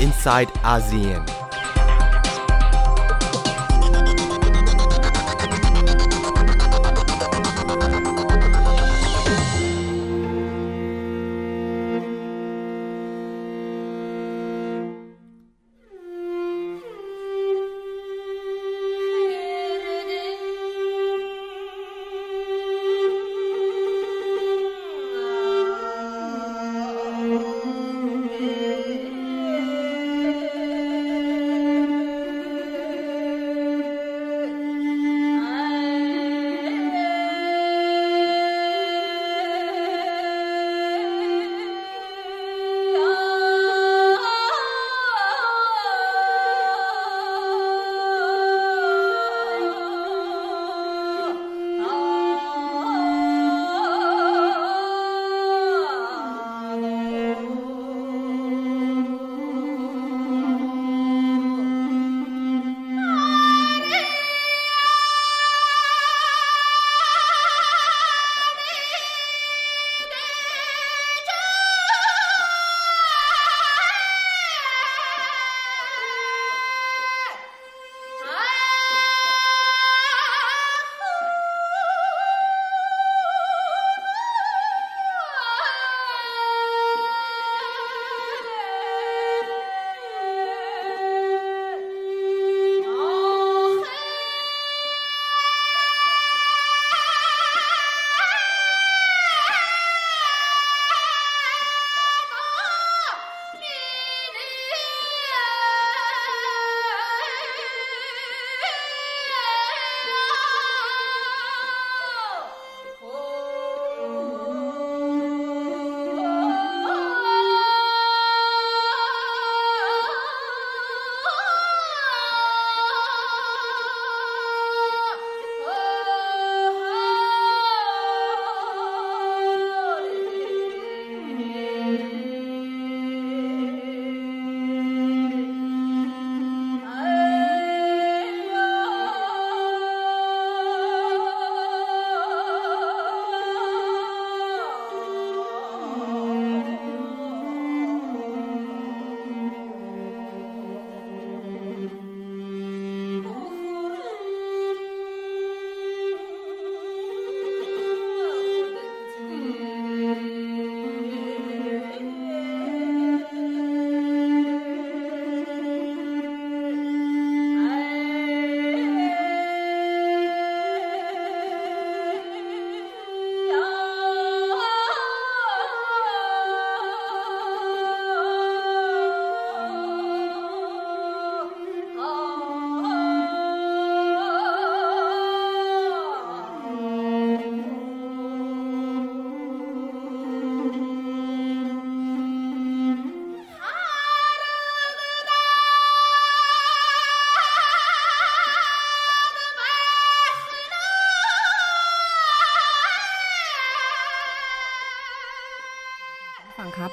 inside ASEAN.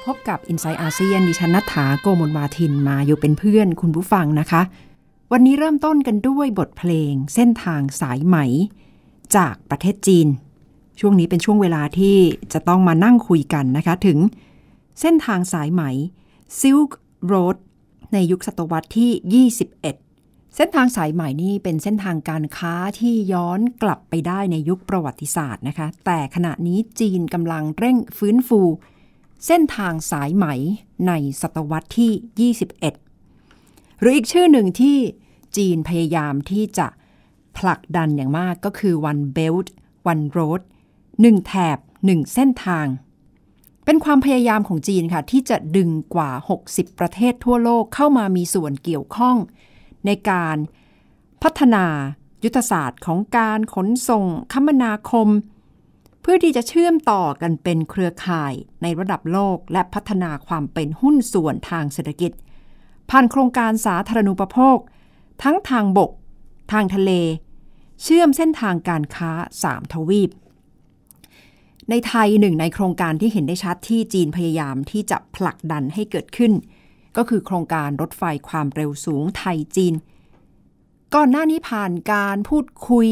พบกับ i n s i ซต์อาเซียนดิฉันนัฐาโกมลวาทินมาอยู่เป็นเพื่อนคุณผู้ฟังนะคะ วันนี้เริ่มต้นกันด้วยบทเพลงเส้นทางสายไหม จากประเทศจีน ช่วงนี้เป็นช่วงเวลาที่จะต้องมานั่งคุยกันนะคะ ถึงเส้นทางสายไหม Silk Road ในยุคศตวรรษที่ 21 เส้นทางสายไหมนี่เป็นเส้นทางการค้าที่ย้อนกลับไปได้ในยุคประวัติศาสตร์นะคะ แต่ขณะนี้จีนกำลังเร่งฟื้นฟู เส้นทางสายไหมในศตวรรษที่ 21 หรืออีกชื่อหนึ่งที่จีนพยายามที่จะผลักดันอย่างมากก็คือ one belt one road หนึ่งแถบหนึ่งเส้นทาง เป็นความพยายามของจีนค่ะ ที่จะดึงกว่า 60 ประเทศทั่วโลกเข้ามามีส่วนเกี่ยวข้อง ในการพัฒนายุทธศาสตร์ของการขนส่งคมนาคม พื่อที่จะเชื่อมต่อกันเป็นเครือข่ายในระดับโลกและพัฒนาความเป็นหุ้นส่วนทางเศรษฐกิจ ผ่านโครงการสาธารณูปโภค ทั้งทางบก ทางทะเล เชื่อมเส้นทางการค้าสามทวีป ในไทยหนึ่งในโครงการที่เห็นได้ชัดที่จีนพยายามที่จะผลักดันให้เกิดขึ้น ก็คือโครงการรถไฟความเร็วสูงไทยจีน ก่อนหน้านี้ผ่านการพูดคุย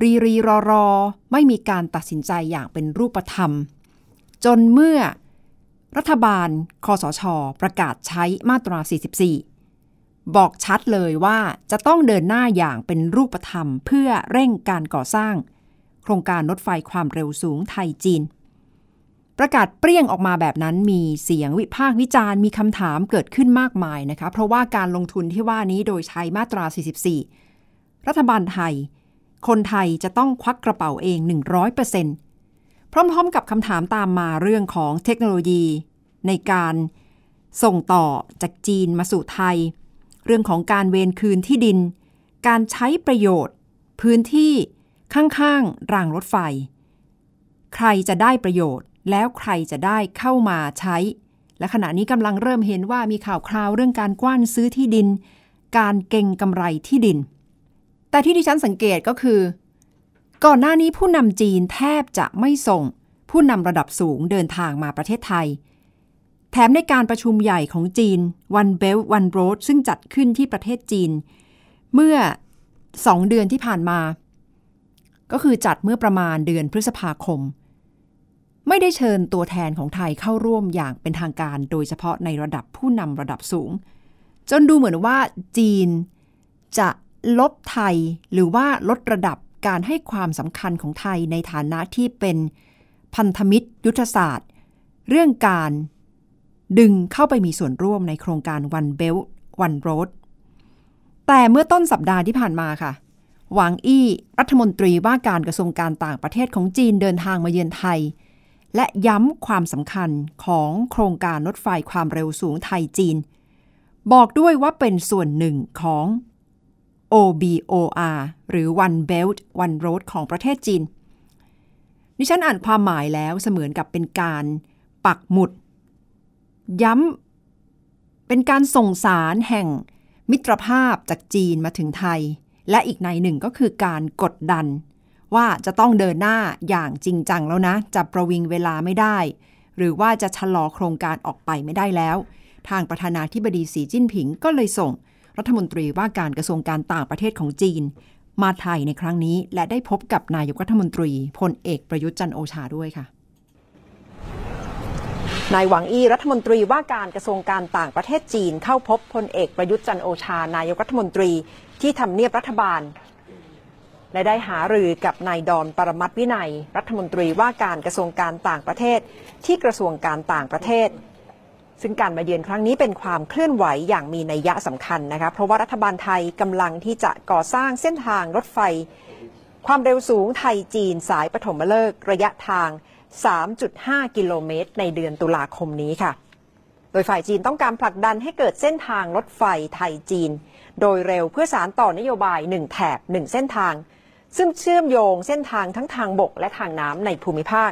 รีรีรอรอไม่มีการตัดสินใจอย่างเป็นรูปธรรม จนเมื่อรัฐบาลคอสช ประกาศใช้มาตรา 44 บอกชัดเลยว่าจะต้องเดินหน้าอย่างเป็นรูปธรรม เพื่อเร่งการก่อสร้าง โครงการรถไฟความเร็วสูงไทยจีน ประกาศเปรี้ยงออกมาแบบนั้นมีเสียงวิพากษ์วิจารณ์มีคำถามเกิดขึ้นมากมายนะคะ เพราะว่าการลงทุนที่ว่านี้โดยใช้มาตรา 44 รัฐบาลไทย คนไทยจะต้องควักกระเป๋าเอง 100%พร้อมๆ กับคำถามตามมาเรื่องของเทคโนโลยี ในการส่งต่อจากจีนมาสู่ไทย เรื่องของการเวนคืนที่ดิน การใช้ประโยชน์ พื้นที่ข้างๆ รางรถไฟ ใครจะได้ประโยชน์ แล้วใครจะได้เข้ามาใช้ และขณะนี้กำลังเริ่มเห็นว่ามีข่าวคราวเรื่องการกว้านซื้อที่ดิน การเก่งกำไรที่ดิน แต่ที่ดิฉันสังเกตก็คือ ก่อนหน้านี้ผู้นำจีนแทบจะไม่ส่ง ผู้นำระดับสูงเดินทางมาประเทศไทย แถมในการประชุมใหญ่ของจีน One Belt One Road ซึ่งจัดขึ้นที่ประเทศจีน เมื่อสองเดือนที่ผ่านมา ก็คือจัดเมื่อประมาณเดือนพฤษภาคม ไม่ได้เชิญตัวแทนของไทยเข้าร่วมอย่างเป็นทางการ โดยเฉพาะในระดับผู้นำระดับสูง จนดูเหมือนว่าจีนจะ ลบไทยหรือว่าลดระดับการให้ความสำคัญของไทยในฐานะที่เป็นพันธมิตรยุทธศาสตร์ เรื่องการดึงเข้าไปมีส่วนร่วมในโครงการ One Belt One Road แต่เมื่อต้นสัปดาห์ที่ผ่านมาค่ะ หวังอี้รัฐมนตรีว่าการกระทรวงการต่างประเทศของจีนเดินทางมาเยือนไทย และย้ำความสำคัญของโครงการรถไฟความเร็วสูงไทยจีน บอกด้วยว่าเป็นส่วนหนึ่งของ OBOR หรือ One Belt One Road ของประเทศจีน ดิฉันอ่านความหมายแล้วเสมือนกับเป็นการปักหมุด ย้ำเป็นการส่งสารแห่งมิตรภาพจากจีนมาถึงไทย และอีกในหนึ่งก็คือการกดดัน ว่าจะต้องเดินหน้าอย่างจริงจังแล้วนะ จะประวิงเวลาไม่ได้ หรือว่าจะชะลอโครงการออกไปไม่ได้แล้ว ทางประธานาธิบดีสีจิ้นผิงก็เลยส่ง รัฐมนตรีว่าการกระทรวงการต่างประเทศของจีน มาไทยในครั้งนี้ และได้พบกับนายกรัฐมนตรีพลเอกประยุทธ์จันโอชาด้วยค่ะนายหวังอี้รัฐมนตรีว่าการกระทรวงการต่างประเทศจีนเข้าพบพลเอกประยุทธ์จันโอชานายกรัฐมนตรีที่ทำเนียบรัฐบาล และได้หารือกับนายดอนปรมัตวินัย รัฐมนตรีว่าการกระทรวงการต่างประเทศ ที่กระทรวงการต่างประเทศ ซึ่งการมาเยือนครั้งนี้เป็นความเคลื่อนไหวอย่างมีนัยยะสำคัญนะคะเพราะว่ารัฐบาลไทยกำลังที่จะก่อสร้างเส้นทางรถไฟ ความเร็วสูงไทยจีนสายปฐมฤกษ์ระยะทาง 3.5 กิโลเมตร ในเดือนตุลาคมนี้ค่ะ โดยฝ่ายจีนต้องการผลักดันให้เกิดเส้นทางรถไฟไทยจีน โดยเร็วเพื่อสารต่อนโยบาย 1 แถบ 1 เส้นทาง ซึ่งเชื่อมโยงเส้นทางทั้งทางบกและทางน้ำในภูมิภาค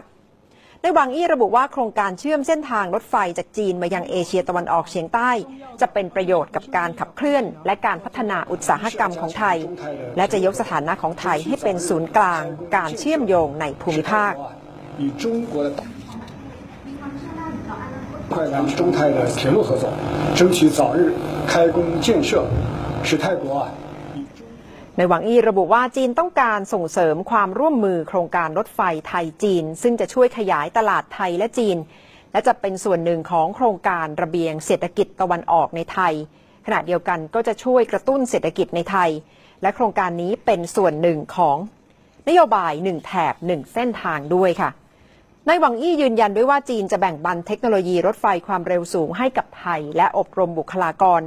ในวังอี้ระบุว่าโครงการเชื่อมเส้นทางรถไฟจากจีนมายังเอเชียตะวันออกเฉียงใต้ จะเป็นประโยชน์กับการขับเคลื่อน และการพัฒนาอุตสาหกรรมของไทย และจะยกสถานะของไทยให้เป็นศูนย์กลาง การเชื่อมโยงในภูมิภาค 与中国的快南中泰的铁路合作，争取早日开工建设，使泰国啊。 ในหวังอี้ระบุว่าจีนต้องการส่งเสริมความร่วมมือโครงการรถไฟไทยจีน ซึ่งจะช่วยขยายตลาดไทยและจีน และจะเป็นส่วนหนึ่งของโครงการระเบียงเศรษฐกิจตะวันออกในไทย ขณะเดียวกันก็จะช่วยกระตุ้นเศรษฐกิจในไทย และโครงการนี้เป็นส่วนหนึ่งของ นโยบายหนึ่งแถบหนึ่งเส้นทางด้วยค่ะนายหวังอี้ยืนยันด้วยว่าจีนจะแบ่งบันเทคโนโลยีรถไฟความเร็วสูงให้กับไทย และอบรมบุคลากร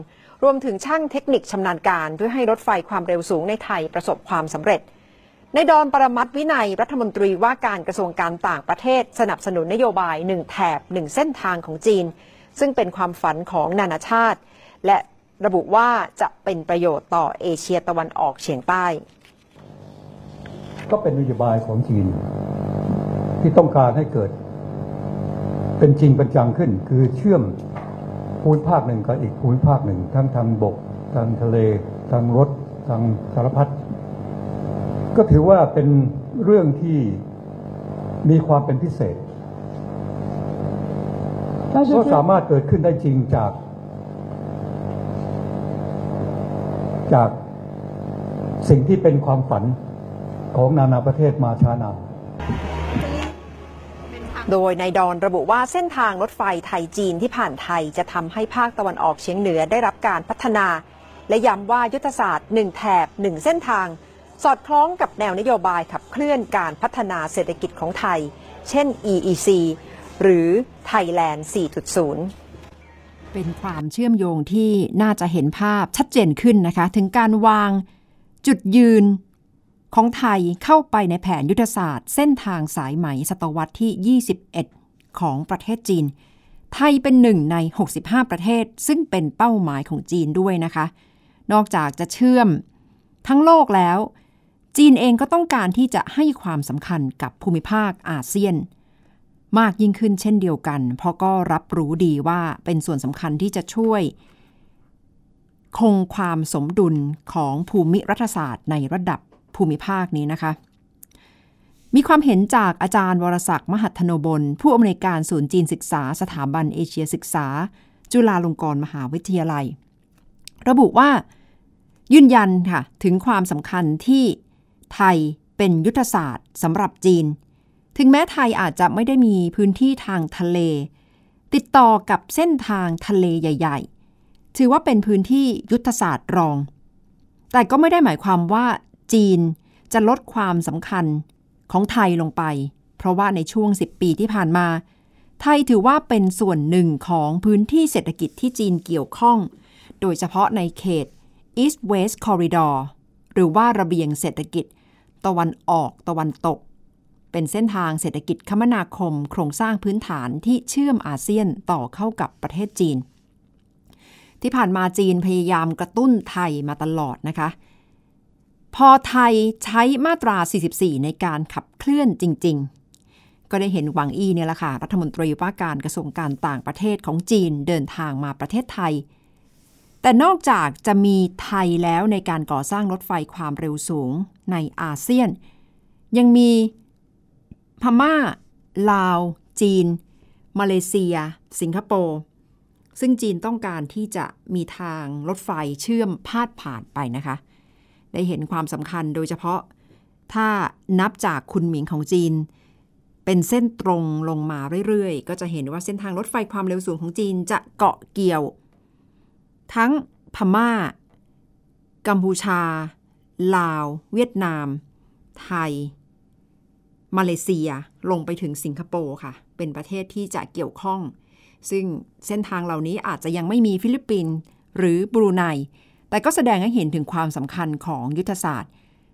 รวมถึงช่างเทคนิคชำนาญการเพื่อให้รถไฟความเร็วสูงในไทยประสบความสำเร็จในดอนปรมัตวินัยรัฐมนตรีว่าการกระทรวงการต่างประเทศ สนับสนุนนโยบายหนึ่งแถบหนึ่งเส้นทางของจีน ซึ่งเป็นความฝันของนานาชาติ และระบุว่าจะเป็นประโยชน์ต่อเอเชียตะวันออกเฉียงใต้ ก็เป็นนโยบายของจีน ที่ต้องการให้เกิด เป็นจริงเป็นจังขึ้น คือเชื่อม ภูมิภาคหนึ่งกับอีกภูมิภาคหนึ่ง ทั้งทางบก ทางทะเล ทางรถ ทางสารพัดก็ถือว่าเป็นเรื่องที่มีความเป็นพิเศษก็สามารถเกิดขึ้นได้จริงจาก จากสิ่งที่เป็นความฝันของนานาประเทศมาช้านาน โดยนายดอนระบุว่าเส้นทางรถไฟไทยจีนที่ผ่านไทยจะทำให้ภาคตะวันออกเฉียงเหนือได้รับการพัฒนา และย้ำว่ายุทธศาสตร์1แถบ1เส้นทาง สอดคล้องกับแนวนโยบายขับเคลื่อนการพัฒนาเศรษฐกิจของไทย เช่น EEC หรือ Thailand 4.0เป็นความเชื่อมโยงที่น่าจะเห็นภาพชัดเจนขึ้นนะคะ ถึงการวางจุดยืน ของไทยเข้าไปในแผนยุทธศาสตร์ เส้นทางสายไหมศตวรรษที่ 21 ของประเทศจีน ไทยเป็นหนึ่งใน 65 ประเทศ ซึ่งเป็นเป้าหมายของจีนด้วยนะคะ นอกจากจะเชื่อมทั้งโลกแล้ว จีนเองก็ต้องการที่จะให้ความสำคัญกับภูมิภาคอาเซียน มากยิ่งขึ้นเช่นเดียวกัน เพราะก็รับรู้ดีว่าเป็นส่วนสำคัญที่จะช่วยคงความสมดุลของภูมิรัฐศาสตร์ในระดับ ภูมิภาคนี้นะคะ มีความเห็นจากอาจารย์วรศักดิ์มหัทโนบล ผู้อำนวยการศูนย์จีนศึกษาสถาบันเอเชียศึกษา จุฬาลงกรณ์มหาวิทยาลัย ระบุว่ายืนยันค่ะ ถึงความสำคัญที่ไทยเป็นยุทธศาสตร์สำหรับจีน ถึงแม้ไทยอาจจะไม่ได้มีพื้นที่ทางทะเล ติดต่อกับเส้นทางทะเลใหญ่ ๆ ถือว่าเป็นพื้นที่ยุทธศาสตร์รอง แต่ก็ไม่ได้หมายความว่า จีนจะลดความสำคัญของไทยลงไป เพราะว่าในช่วง 10 ปีที่ผ่านมา ไทยถือว่าเป็นส่วนหนึ่งของพื้นที่เศรษฐกิจที่จีนเกี่ยวข้อง โดยเฉพาะในเขต East West Corridor หรือว่าระเบียงเศรษฐกิจ ตะวันออกตะวันตก เป็นเส้นทางเศรษฐกิจคมนาคม โครงสร้างพื้นฐานที่เชื่อมอาเซียนต่อเข้ากับประเทศจีน ที่ผ่านมาจีนพยายามกระตุ้นไทยมาตลอดนะคะ พอไทยใช้มาตรา 44 ในการขับเคลื่อนจริง ๆ ก็ได้เห็นหวังอี้เนี่ยแหละค่ะ รัฐมนตรีว่าการกระทรวงการต่างประเทศของจีนเดินทางมาประเทศไทย แต่นอกจากจะมีไทยแล้วในการก่อสร้างรถไฟความเร็วสูงในอาเซียน ยังมีพม่า ลาว จีน มาเลเซีย สิงคโปร์ซึ่งจีนต้องการที่จะมีทางรถไฟเชื่อมพาดผ่านไปนะคะ ได้เห็นความสำคัญโดยเฉพาะ ถ้านับจากคุณหมิงของจีน เป็นเส้นตรงลงมาเรื่อยๆ ก็จะเห็นว่าเส้นทางรถไฟความเร็วสูงของจีนจะเกาะเกี่ยว ทั้งพม่า กัมพูชา ลาว เวียดนาม ไทย มาเลเซียลงไปถึงสิงคโปร์ค่ะ เป็นประเทศที่จะเกี่ยวข้อง ซึ่งเส้นทางเหล่านี้อาจจะยังไม่มีฟิลิปปินส์หรือบรูไน แต่ก็แสดงให้เห็นถึงความสำคัญของยุทธศาสตร์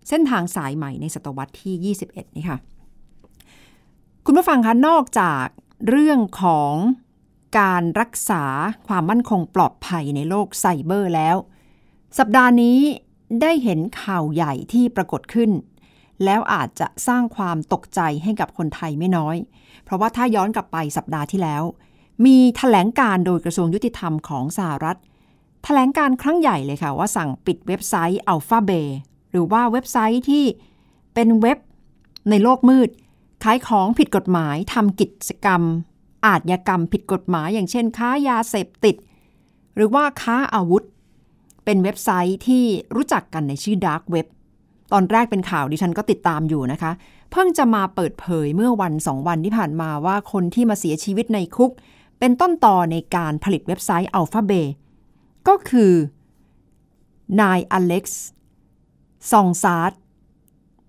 เส้นทางสายใหม่ในศตวรรษที่ 21 นี่ค่ะ คุณผู้ฟังคะ นอกจากเรื่องของการรักษาความมั่นคงปลอดภัยในโลกไซเบอร์แล้ว สัปดาห์นี้ได้เห็นข่าวใหญ่ที่ปรากฏขึ้น แล้วอาจจะสร้างความตกใจให้กับคนไทยไม่น้อย เพราะว่าถ้าย้อนกลับไปสัปดาห์ที่แล้ว มีถแถลงการโดยกระทรวงยุติธรรมของสหรัฐ แถลงการครั้งใหญ่เลยค่ะว่าสั่งปิดเว็บไซต์ Alpha Bay หรือว่าเว็บไซต์ที่เป็นเว็บในโลกมืด ขายของผิดกฎหมายทำกิจกรรม อาชญากรรมผิดกฎหมาย อย่างเช่น ค้ายาเสพติด หรือว่าค้าอาวุธ เป็นเว็บไซต์ที่รู้จักกันในชื่อ Dark Web ตอนแรกเป็นข่าวดิฉันก็ติดตามอยู่นะคะ เพิ่งจะมาเปิดเผยเมื่อวันสองวันที่ผ่านมาว่าคนที่มาเสียชีวิตในคุก เป็นต้นต่อในการผลิตเว็บไซต์ Alpha Bay ก็คือนายอเล็กซ์ซองซาร์ด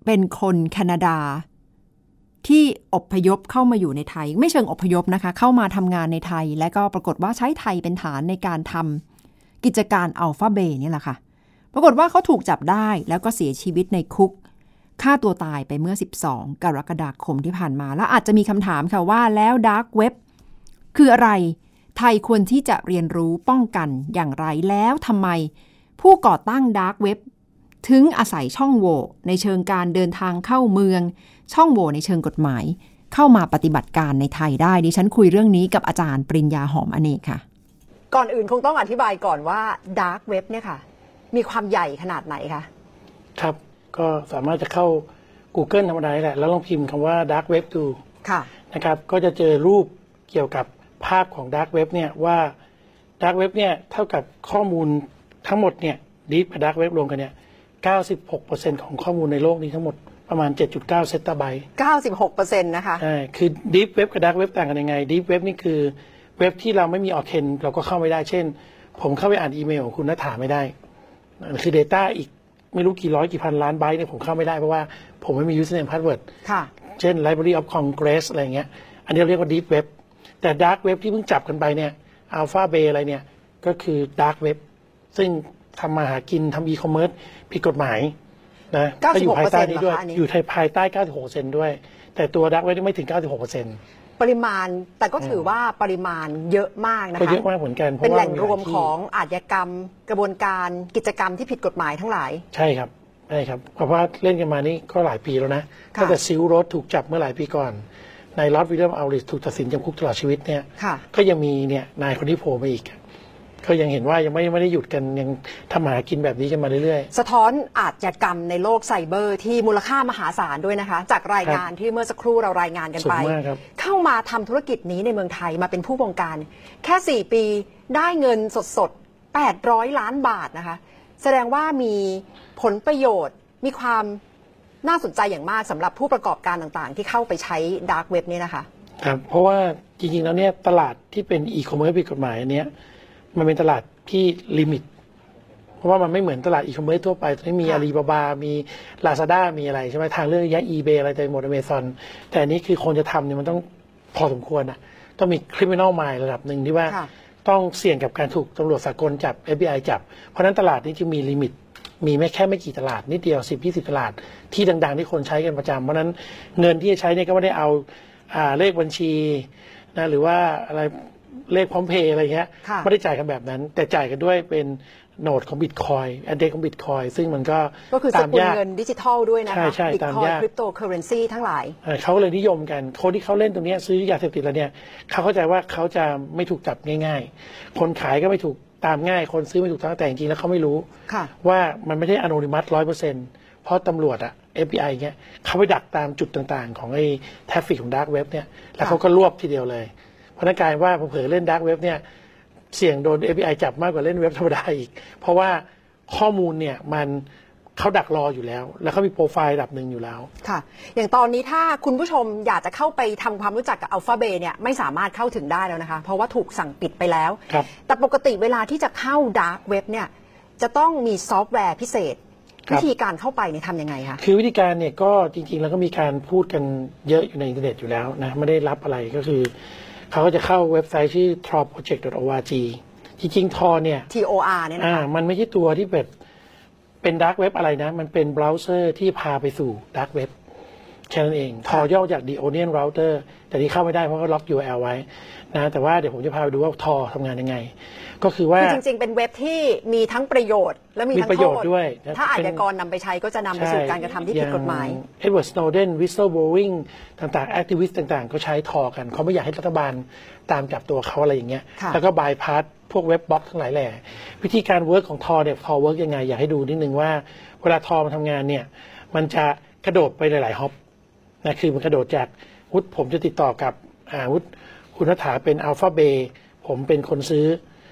เป็นคนแคนาดา ที่อพยพเข้ามาอยู่ในไทย ไม่เชิงอพยพนะคะ เข้ามาทำงานในไทย และก็ปรากฏว่าใช้ไทยเป็นฐานในการทำกิจการ AlphaBay นี่แหละค่ะ ปรากฏว่าเขาถูกจับได้แล้วก็เสียชีวิตในคุกฆ่าตัวตายไปเมื่อ 12 กรกฎาคมที่ผ่านมา แล้วอาจจะมีคำถามค่ะว่าแล้ว dark web คืออะไร ทยควรที่จะเรียนรู้ป้องกันอย่างไรแล้วทำไม ผู้ก่อตั้ง dark web ถึงอาศัยช่องโหว่ในเชิงการเดินทางเข้าเมือง ช่องโหว่ในเชิงกฎหมาย เข้ามาปฏิบัติการในไทยได้ดิฉันคุยเรื่องนี้กับอาจารย์ปริญญาหอมเอนกค่ะ ก่อนอื่นคงต้องอธิบายก่อนว่า dark web เนี่ยค่ะ มีความใหญ่ขนาดไหนคะครับก็สามารถจะเข้า Google ธรรมดาแหละแล้วลองพิมพ์คำว่า dark web ดูค่ะนะครับ ก็จะเจอรูปเกี่ยวกับ ภาพของ dark web เนี่ยว่า dark web เนี่ยเท่ากับข้อมูลทั้งหมดเนี่ย deep กับ dark web รวมกันเนี่ย96%ของข้อมูลในโลกนี้ทั้งหมดประมาณ 7.9 zettabyte 96%นะคะ ใช่ คือ Deep Web กับ Dark Web ต่างกันยังไง Deep Web นี่คือเว็บที่เราไม่มี authen เราก็เข้าไม่ได้ เช่น ผมเข้าไปอ่านอีเมลของคุณณัฏฐาไม่ได้ คือ Data อีกไม่รู้กี่ร้อยกี่พันล้านไบต์เนี่ยผมเข้าไม่ได้เพราะว่าผมไม่มี username password ค่ะ เช่น Library of Congress อะไรเงี้ย อันนี้เราเรียกว่า Deep Web แต่ Dark Web ที่เพิ่งจับกันไปเนี่ย Alpha Bay อะไรเนี่ยก็คือ Dark Web ซึ่งทำมาหากินทำ e-commerce ผิดกฎหมายนะ96%ก็อยู่ภายใต้นี้ด้วยเหรอคะอันนี้อยู่ภายใต้ 96%ด้วย แต่ตัว Dark Web นี่ไม่ถึง 96%ปริมาณแต่ก็ถือว่าปริมาณเยอะมากนะคะก็เยอะมากเหมือนกันเพเป็นราะแหว่าล่งมีรวมหลายที่ของอาชญากรรม กระบวนการกิจกรรมที่ผิดกฎหมายทั้งหลาย ใช่ครับใช่ครับเพราะว่าเล่นกันมานี่ก็หลายปีแล้วนะค่ะตั้งแต่ Silk Road ถูกจับเมื่อหลายปีก่อน นายรอสวิลเลียมอัลบริชต์ถูกตัดสินจำคุกตลอดชีวิตเนี่ยค่ะก็ยังมีเนี่ยนายคนที่โผล่มาอีกก็ยังเห็นว่ายังไม่ไม่ได้หยุดกันยังทำมาหากินแบบนี้กันมาเรื่อยสะท้อนอาชญากรรมในโลกไซเบอร์ที่มูลค่ามหาศาลด้วยนะคะ จากรายงานที่เมื่อสักครู่เรารายงานกันไปสูงมากครับเข้ามาทำธุรกิจนี้ในเมืองไทยมาเป็นผู้บงการ แค่ 4 ปีได้เงินสดๆ800 ล้านบาทนะคะ แสดงว่ามีผลประโยชน์มีความ น่าสนใจอย่างมากสำหรับผู้ประกอบการต่างๆ ที่เข้าไปใช้ dark web นี่นะคะๆครับเพราะว่าจริงๆแล้วเนี่ยตลาดที่เป็นอีคอมเมิร์ซผิดกฎหมายอันเนี้ยมันเป็นตลาดที่ limit เพราะว่ามันไม่เหมือนตลาดอีคอมเมิร์ซทั่วไปตอนนี้มีค่ะอาลีบาบา มีลาซาด้ามีอะไรใช่ไหมทางเรื่องแยะ eBay อะไรแต่หมดอเมซอนแต่อันนี้คือคนจะทำเนี่ยมันต้องพอสมควรนะต้องมีคริมิน a ลมายระดับหนึ่งที่ว่าค่ะต้องเสี่ยงกับการถูกตำรวจสากลจับ FBI จับ เพราะฉะนั้นตลาดนี้จึงมี limit มีไม่แค่ไม่กี่ตลาดนิดเดียว 10 20 ตลาด ที่ดัง ๆ ที่คนใช้กันประจำเพราะฉะนั้นเงินที่จะใช้เนี่ยก็ไม่ได้เอาอ่าเลขบัญชีนะหรือว่าอะไรเลขพร้อมเพย์อะไรเงี้ยค่ะ ไม่ได้จ่ายกันแบบนั้น แต่จ่ายกันด้วยเป็น node ของบิตคอยน์ address ของบิตคอยน์ซึ่งมันก็ก็คือตามกันยาก เงินดิจิทัลด้วยนะใช่คะใช่บิตคอยน์ตามยาก คริปโตเคอเรนซีทั้งหลาย เอ่อเขาเลยนิยมกัน คนที่เขาเล่นตรงเนี้ยซื้อยาเสพติดแล้วเนี่ยเขาเข้าใจว่าเขาจะไม่ถูกจับง่าย ๆ คนขายก็ไม่ถูก ตามง่ายคนซื้อไม่ถูกตามแต่จริงๆแล้วเขาไม่รู้ ค่ะ ว่ามันไม่ได้ anonymous ร้อยเปอร์เซ็นต์เพราะตำรวจอะ FBI เงี้ยเขาไปดักตามจุดต่างๆ ของไอ้ traffic ของ dark web เนี่ย แล้วเขาก็รวบทีเดียวเลย เพราะงั้นกลายว่าเผลอๆเล่น dark web เนี่ย เสี่ยงโดน FBI จับมากกว่าเล่นเว็บธรรมดาอีก เพราะว่าข้อมูลเนี่ยมัน เขาดักรออยู่แล้ว แล้วเขามีโปรไฟล์ระดับหนึ่งอยู่แล้ว ค่ะ อย่างตอนนี้ถ้าคุณผู้ชมอยากจะเข้าไปทำความรู้จักกับ AlphaBay เนี่ยไม่สามารถเข้าถึงได้แล้วนะคะ เพราะว่าถูกสั่งปิดไปแล้ว ครับ แต่ปกติเวลาที่จะเข้า dark web เนี่ยจะต้องมีซอฟต์แวร์พิเศษ ครับ วิธีการเข้าไปเนี่ยทำยังไงคะ คือวิธีการเนี่ยก็จริงๆ แล้วก็มีการพูดกันเยอะอยู่ในอินเทอร์เน็ตอยู่แล้วนะไม่ได้รับอะไรก็คือ เขาก็จะเข้าเว็บไซต์ชื่อ torproject.org จริงๆ Tor เนี่ย TOR เนี่ยนะอ่าคะ มันไม่ใช่ตัวที่แบบ เป็นด a r k เว็บอะไรนะ มันเป็นเบราว์เซอร์ที่พาไปสู่ด a r k เว็บแค่นั้นเอง Tor ย่อจาก The Onion Router แต่ที่เข้าไม่ได้เพราะก็ล็อก URL ไว้นะแต่ว่าเดี๋ยวผมจะพาไปดูว่า Tor ทำงานยังไง ก็คือว่า คือจริง ๆ เป็นเว็บที่มีทั้งประโยชน์ และมีมีทั้งประโทโยชน์ษด้วยนะถ้าอาชเป็นญากรนำไปใช้ก็จะนำไปสู่การกระทำที่ผิดกฎหมาย เอ็ดเวิร์ดสโนเดนวิสเซ b โบวิงต่างๆ activist ต่างๆ ก็ใช้ Tor กัน เขาไม่อยากให้รัฐบาลตามจับตัวเขาอะไรอย่างเงี้ยค่ะ แล้วก็บายพาส พวก web block ทั้งหลายแหล่วิธีการ work ของ Tor เนี่ย Tor work ยังไง อยากให้ดูนิดนึงว่า เวลา Tor มาทำงานเนี่ย มันจะกระโดดไปหลายๆ hop นะคือมันกระโดดจากสมมุติผมจะติดต่อกับอ่าสมมุติคุณณัฏฐาเป็น AlphaBay ผมเป็นคนซื้อ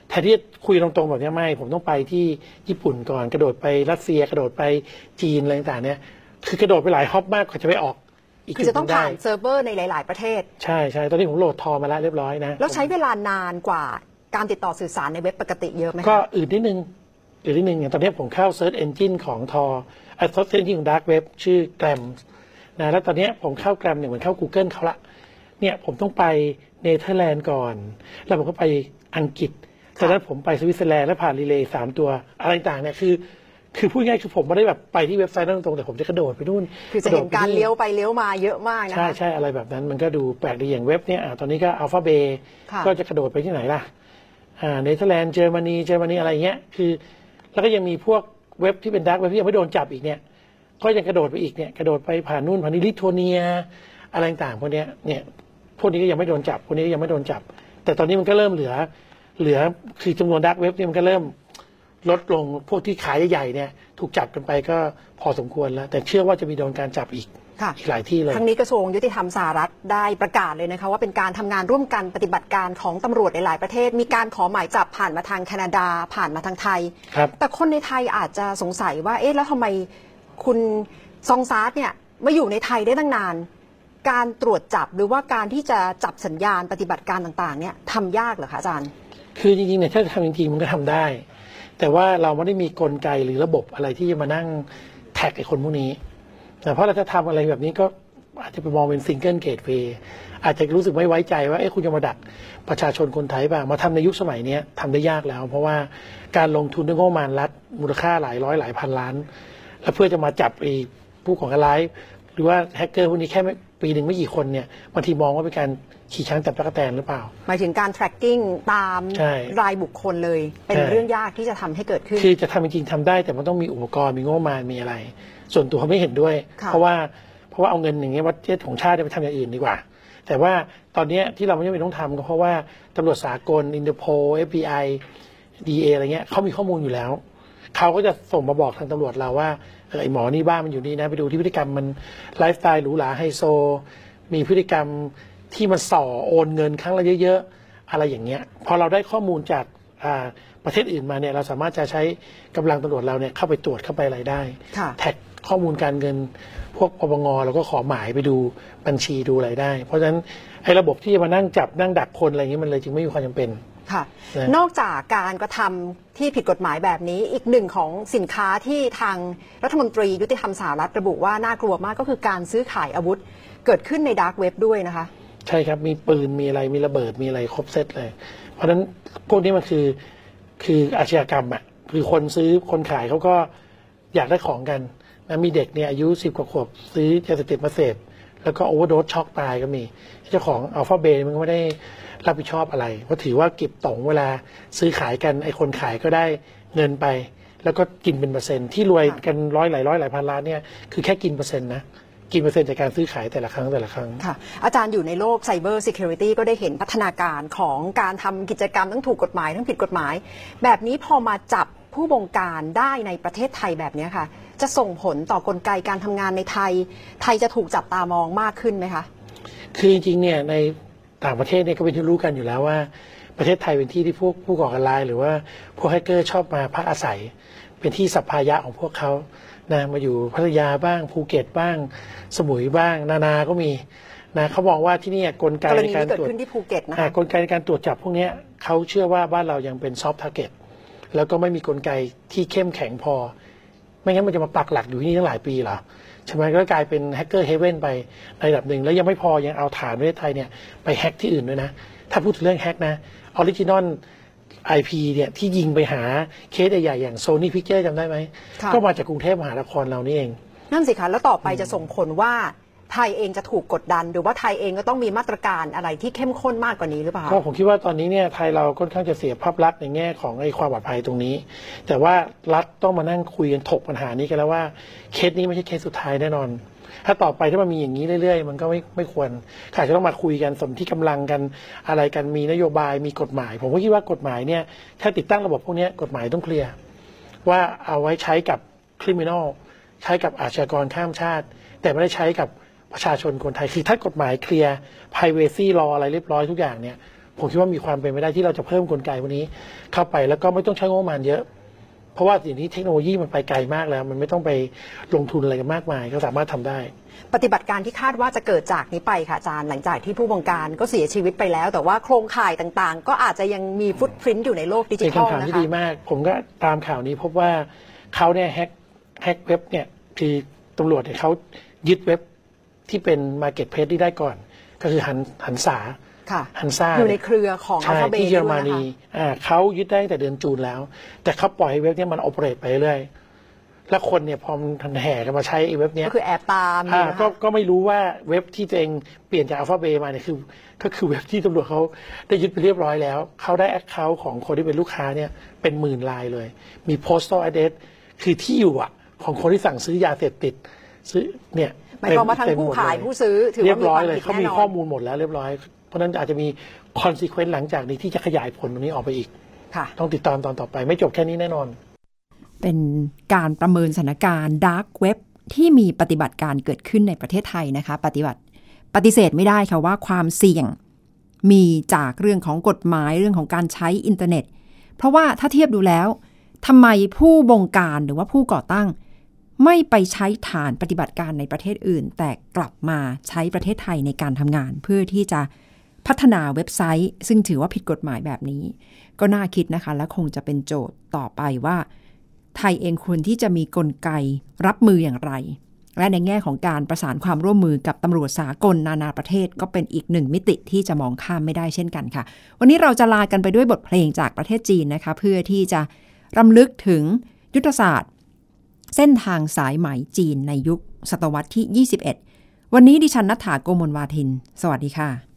แทนที่จะคุยตรงๆแบบเนี้ยไม่ ผมต้องไปที่ญี่ปุ่นก่อน กระโดดไปรัสเซีย กระโดดไปจีนอะไรต่างๆเนี่ยคือกระโดดไปหลาย hop มากกว่าจะไปออกอีกคือจะต้องจุดหนึ่ผ่านได้เซิร์ฟเวอร์ในหลาย ๆ ประเทศ ใช่ใช่ตอนนี้ผมโหลด Tor มาแล้วเรียบร้อยนะ แล้วใช้เวลานานกว่า การติดต่อสื่อสารในเว็บปกติเยอะไหมคะก็อื่นนิดนึงอื่นนิดนึงอย่างตอนนี้ผมเข้า Search Engine ของ Tor ไอ้ Search Engine ของ Dark Web ชื่อ Grams นะแล้วตอนนี้ผมเข้า Grams เนี่ยเหมือนเข้า Google เขาละเนี่ยผมต้องไปเนเธอร์แลนด์ก่อน แล้วผมก็ไปอังกฤษจากนั้นผมไปสวิตเซอร์แลนด์แล้วผ่าน relay สามตัวอะไรต่างๆเนี่ยคือคือพูดง่ายๆคือผมไม่ได้แบบไปที่เว็บไซต์นั่นตรงๆแต่ผมจะกระโดดไปนู่นคือจะเห็นโดดไปการเลี้ยวไปเลี้ยวมาเยอะมากนะใช่คะใช่อะไรแบบนั้นมันก็ดูแปลกดีอย่างเว็บเนี่ยอ่าตอนนี้ก็ AlphaBay ค่ะก็จะกระโดดไปที่ไหนล่ะอ่า เนเธอร์แลนด์เยอรมนีเยอรมนีอะไรเงี้ยคือ แล้วก็ยังมีพวกเว็บที่เป็น dark web ที่ยังไม่โดนจับอีกเนี่ยก็ยังกระโดดไปอีกเนี่ยกระโดดไปผ่านนู่นผ่านนี่ลิทัวเนีย อะไรต่างพวกเนี้ยเนี่ยพวกนี้ก็ยังไม่โดนจับพวกนี้ก็ยังไม่โดนจับ แต่ตอนนี้มันก็เริ่มเหลือ เหลือคือจำนวน dark web เนี่ยมันก็เริ่มลดลงพวกที่ขายใหญ่ๆเนี่ยถูกจับกันไปก็พอสมควรแล้ว แต่เชื่อว่าจะมีโดนการจับอีก ค่ะอีกหลายที่เลยทั้งนี้กระทรวงยุติธรรมสหรัฐได้ประกาศเลยนะคะว่าเป็นการทำงานร่วมกันปฏิบัติการของตำรวจในหลายประเทศ มีการขอหมายจับผ่านมาทางแคนาดา ผ่านมาทางไทยครับแต่คนในไทยอาจจะสงสัยว่าเอ๊ะแล้วทำไมคุณซองซาร์ดเนี่ยมาอยู่ในไทยได้ตั้งนาน การตรวจจับหรือว่าการที่จะจับสัญญาณปฏิบัติการต่างๆเนี่ยทำยากเหรอคะอาจารย์ คือจริงๆเนี่ยถ้าจะทำจริงๆมันก็ทำได้ แต่ว่าเราไม่ได้มีกลไกหรือระบบอะไรที่จะมานั่ง track ไอ้คนพวกนี้ แต่เพราะเราจะทำอะไรแบบนี้ก็อาจจะไปมองเป็น single gateway อาจจะรู้สึกไม่ไว้ใจว่าเอ๊ะคุณจะมาดักประชาชนคนไทยป่ะมาทำในยุคสมัยนี้ทำได้ยากแล้ว เพราะว่าการลงทุนด้วยงบประมาณรัฐมูลค่าหลายร้อยหลายพันล้าน แล้วเพื่อจะมาจับไอ้ผู้ก่อการร้าย หรือว่าแฮกเกอร์พวกนี้แค่ปีหนึ่งไม่กี่คนเนี่ยบางทีมองว่าเป็นการ ขี่ช้างจับตะกแตนหรือเปล่า หมายถึงการ tracking ตามใช่รายบุคคลเลย เป็นใช่ เรื่องยากที่จะทำให้เกิดขึ้น คือจะทำจริงๆทำได้แต่มันต้องมีอุปกรณ์มีงบประมาณมีอะไร ส่วนตัวไม่เห็นด้วย ค่ะเพราะว่าเพราะว่าเอาเงินอย่างเงี้ยวัดเจตของชาติเนี่ยไปทำอย่างอื่นดีกว่า แต่ว่าตอนเนี้ยที่เราไม่จำเป็นต้องทำก็เพราะว่าตำรวจสากลอินเตอร์โพล FBI DA อะไรเงี้ยเขามีข้อมูลอยู่แล้ว เขาก็จะส่งมาบอกทางตำรวจเราว่าเออไอหมอนี่บ้านมันอยู่นี่นะ ไปดูที่พฤติกรรมมันไลฟ์สไตล์หรูหราไฮโซ มีพฤติกรรม ที่มันส่อโอนเงินครั้งละเยอะๆ อะไรอย่างเงี้ยพอเราได้ข้อมูลจากอ่าประเทศอื่นมาเนี่ยเราสามารถจะใช้กำลังตำรวจเราเนี่ยเข้าไปตรวจเข้าไปอะไรได้ค่ะแท็กข้อมูลการเงินพวกปปงเราก็ขอหมายไปดูบัญชีดูอะไรได้ เพราะฉะนั้นไอ้ระบบที่จะมานั่งจับนั่งดักคนอะไรอย่างเงี้ยมันเลยจึงไม่มีความจำเป็นค่ะนะนอกจากการกระทำที่ผิดกฎหมายแบบนี้ อีกหนึ่งของสินค้าที่ทางรัฐมนตรียุติธรรมสหรัฐระบุว่าน่ากลัวมากก็คือการซื้อขายอาวุธเกิดขึ้นใน dark web ด้วยนะคะ ใช่ครับมีปืนมีอะไรมีระเบิดมีอะไรครบเซตเลย เพราะฉะนั้นพวกนี้มันคือคืออาชญากรรมอะคือคนซื้อคนขายเขาก็อยากได้ของกันนะมีเด็กเนี่ยอายุสิบกว่าขวบซื้อยาเสพติดมาเสพแล้วก็ overdose ช็อกตายก็มีเจ้าของ AlphaBay มันก็ไม่ได้รับผิดชอบอะไรเพราะถือว่าเก็บตังค์เวลาซื้อขายกันไอ้คนขายก็ได้เงินไป แล้วก็กินเป็นเปอร์เซ็นต์ที่รวยกันร้อยหลายร้อยหลายพันล้านเนี่ยคือแค่กินเปอร์เซ็นต์นะ กินเปอร์เซ็นต์จากการซื้อขายแต่ละครั้งแต่ละครั้ง ค่ะ อาจารย์อยู่ในโลก cyber security ก็ได้เห็นพัฒนาการของการทำกิจกรรมทั้งถูกกฎหมายทั้งผิดกฎหมาย แบบนี้พอมาจับผู้บงการได้ในประเทศไทยแบบนี้ค่ะ จะส่งผลต่อกลไกการทำงานในไทย ไทยจะถูกจับตามองมากขึ้นไหมคะ คือจริงๆเนี่ยในต่างประเทศเนี่ยก็เป็นที่รู้กันอยู่แล้วว่า ประเทศไทยเป็นที่ที่พวกผู้ก่อการร้ายหรือว่าพวกแฮกเกอร์ชอบมาพักอาศัย เป็นที่สัปปายะของพวกเขา นะมาอยู่พัทยาบ้างภูเก็ตบ้าง สมุยบ้าง นานาก็มีนะเขาบอกว่าที่เนี่ยกลไกในการตรวจ กรณีนี้เกิดขึ้นที่่ภูเก็ตนะอ่าคะกกลไกในการตรวจจับพวกเนี้ยเขาเชื่อว่าบ้านเรายังเป็น soft target แล้วก็ไม่มีกลไกที่เข้มแข็งพอ ไม่งั้นมันจะมาปักหลักอยู่ที่นี่ตั้งหลายปีเหรอใช่ไหมก็กลายเป็น hacker haven ไปในระดับหนึ่งแล้วยังไม่พอยังเอาฐานประเทศไทยเนี่ยไปแฮกที่อื่นด้วยนะ ถ้าพูดถึงเรื่องแฮกนะ original IP เนี่ยที่ยิงไปหาเคสใหญ่ๆอย่าง Sony Pictures จำได้ไหม ค่ะ ก็มาจากกรุงเทพมหานครเรานี่เอง นั่นสิคะแล้วต่อไปจะส่งผลว่าไทยเองจะถูกกดดัน หรือว่าไทยเองก็ต้องมีมาตรการอะไรที่เข้มข้นมากกว่านี้หรือเปล่า ก็ผก็ผมคิดว่าตอนนี้เนี่ยไทยเราค่อนข้างจะเสียภาพลักษณ์ในแง่ของไอ้ความปลอดภัยตรงนี้ แต่ว่ารัฐต้องมานั่งคุยกันถกปัญหานี้กันแล้วว่าเคสนี้ไม่ใช่เคสสุดท้ายแน่นอน ถ้าต่อไปถ้ามันมีอย่างนี้เรื่อยๆ มันก็ไม่ไม่ควรอาจจะต้องมาคุยกันสมที่กำลังกันอะไรกันมีนโยบายมีกฎหมาย ผมก็คิดว่ากฎหมายเนี่ยถ้าติดตั้งระบบพวกนี้กฎหมายต้องเคลียร์ว่าเอาไว้ใช้กับคริมินอลใช้กับอาชญากรข้ามชาติ แต่ไม่ได้ใช้กับประชาชนคนไทยคือถ้ากฎหมายเคลียร์ privacy law อะไรเรียบร้อยทุกอย่างเนี่ยผมคิดว่ามีความเป็นไปได้ที่เราจะเพิ่มกลไกวันนี้เข้าไปแล้วก็ไม่ต้องใช้งบประมาณเยอะ ราะว่าสิ่งนี้เทคโนโลยีมันไปไกลมากแล้ว มันไม่ต้องไปลงทุนอะไรกันมากมาย ก็สามารถทำได้ ปฏิบัติการที่คาดว่าจะเกิดจากนี้ไปค่ะอาจารย์หลังจากที่ผู้บงการก็เสียชีวิตไปแล้ว แต่ว่าโครงข่ายต่างๆ ก็อาจจะยังมีฟุตพริ้นอยู่ในโลกดิจิเป็นทัลคำถามนะที่คะดีมาก ผมก็ตามข่าวนี้พบว่าเขาเนี่ยแฮกแฮกเว็บเนี่ยคือตำรวจเนี่ยเขายึดเว็บที่เป็น Marketplace ที่ได้ก่อน ก็คือหันหันสา ค่ะฮันซ่าอยู่ในเคหรือของ AlphaBay ที่เยอรมนีด้วยนะคะใช่ อ่าเขายึดได้ตั้งแต่เดือน June แล้ว แต่เขาปล่อยให้เว็บเนี้ยมัน operate ไปเรื่อยแล้วคนเนี่ยพอมันแห่กันมาใช้ไอ้เว็บเนี้ยก็คือแอบตามอ่านะคะก็ก็ไม่รู้ว่าเว็บที่ตัวเองเปลี่ยนจาก AlphaBay มาเนี่ยคือ ก็คือเว็บที่ตำรวจเขาได้ยึดไปเรียบร้อยแล้ว เขาได้ account ของคนที่เป็นลูกค้าเนี่ยเป็นหมื่นรายเลย มี postal address คือที่อยู่อะ ของคนที่สั่งซื้อยาเสพติดซื้อเนี่ยหมายความว่าทั้งผู้ขายผู้ซื้อ เต็มหมดเลยื้อถือเรียว่าบมีร้คอวายมเลยผิดเขาแน่มีนอข้อนเขามีข้อมูลหมดแล้วเรียบร้อย เพราะฉะนั้นอาจจะมี consequence หลังจากนี้ที่จะขยายผลตรงนี้ออกไปอีก ค่ะ ต้องติดตามตอนต่อไป ไม่จบแค่นี้แน่นอน เป็นการประเมินสถานการณ์ dark web ที่มีปฏิบัติการเกิดขึ้นในประเทศไทยนะคะ ปฏิบัติปฏิเสธไม่ได้ค่ะว่าความเสี่ยงมีจากเรื่องของกฎหมายเรื่องของการใช้อินเทอร์เน็ต เพราะว่าถ้าเทียบดูแล้วทำไมผู้บงการหรือว่าผู้ก่อตั้ง ไม่ไปใช้ฐานปฏิบัติการในประเทศอื่น แต่กลับมาใช้ประเทศไทยในการทำงาน เพื่อที่จะ พัฒนาเว็บไซต์ ซึ่งถือว่าผิดกฎหมายแบบนี้ ก็น่าคิดนะคะ และคงจะเป็นโจทย์ต่อไปว่า ไทยเองควรที่จะมีกลไกรับมืออย่างไร และในแง่ของการประสานความร่วมมือกับตำรวจสากลนานาประเทศ ก็เป็นอีกหนึ่งมิติที่จะมองข้ามไม่ได้เช่นกันค่ะ วันนี้เราจะลากันไปด้วยบทเพลงจากประเทศจีนนะคะ เพื่อที่จะรำลึกถึงยุทธศาสตร์ เส้นทางสายไหมจีนในยุคศตวรรษที่ 21 วันนี้ดิฉันนัฐาโกมลวาทิน สวัสดีค่ะ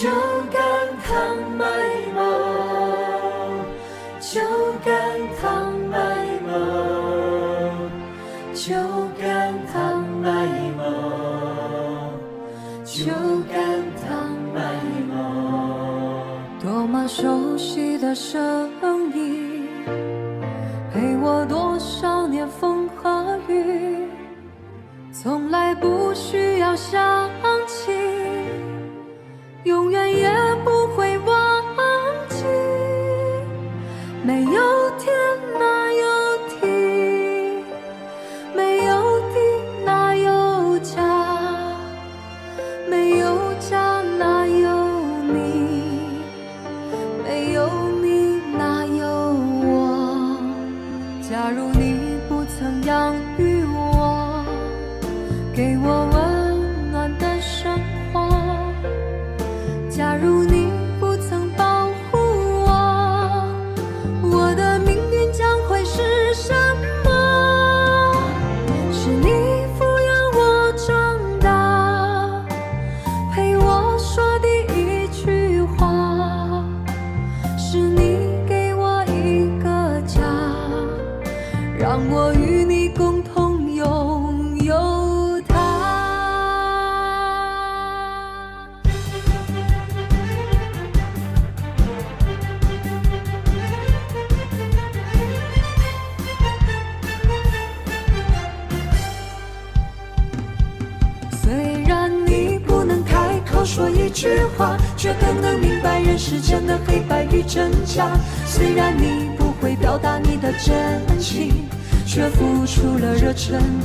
酒干倘卖无，酒干倘卖无，酒干倘卖无，酒干倘卖无。多么熟悉的声音，陪我多少年风和雨，从来不需要想起。永远也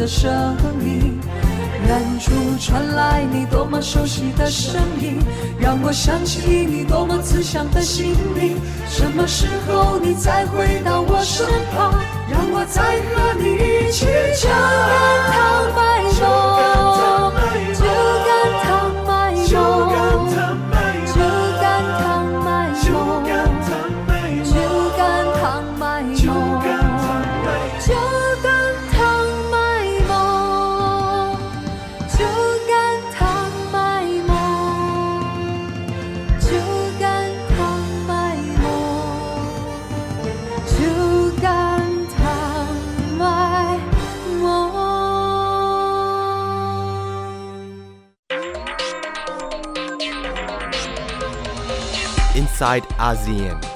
的生命。远处传来你多么熟悉的声音，让我想起你多么慈祥的心灵。什么时候你再回到我身旁，让我再和 side ASEAN.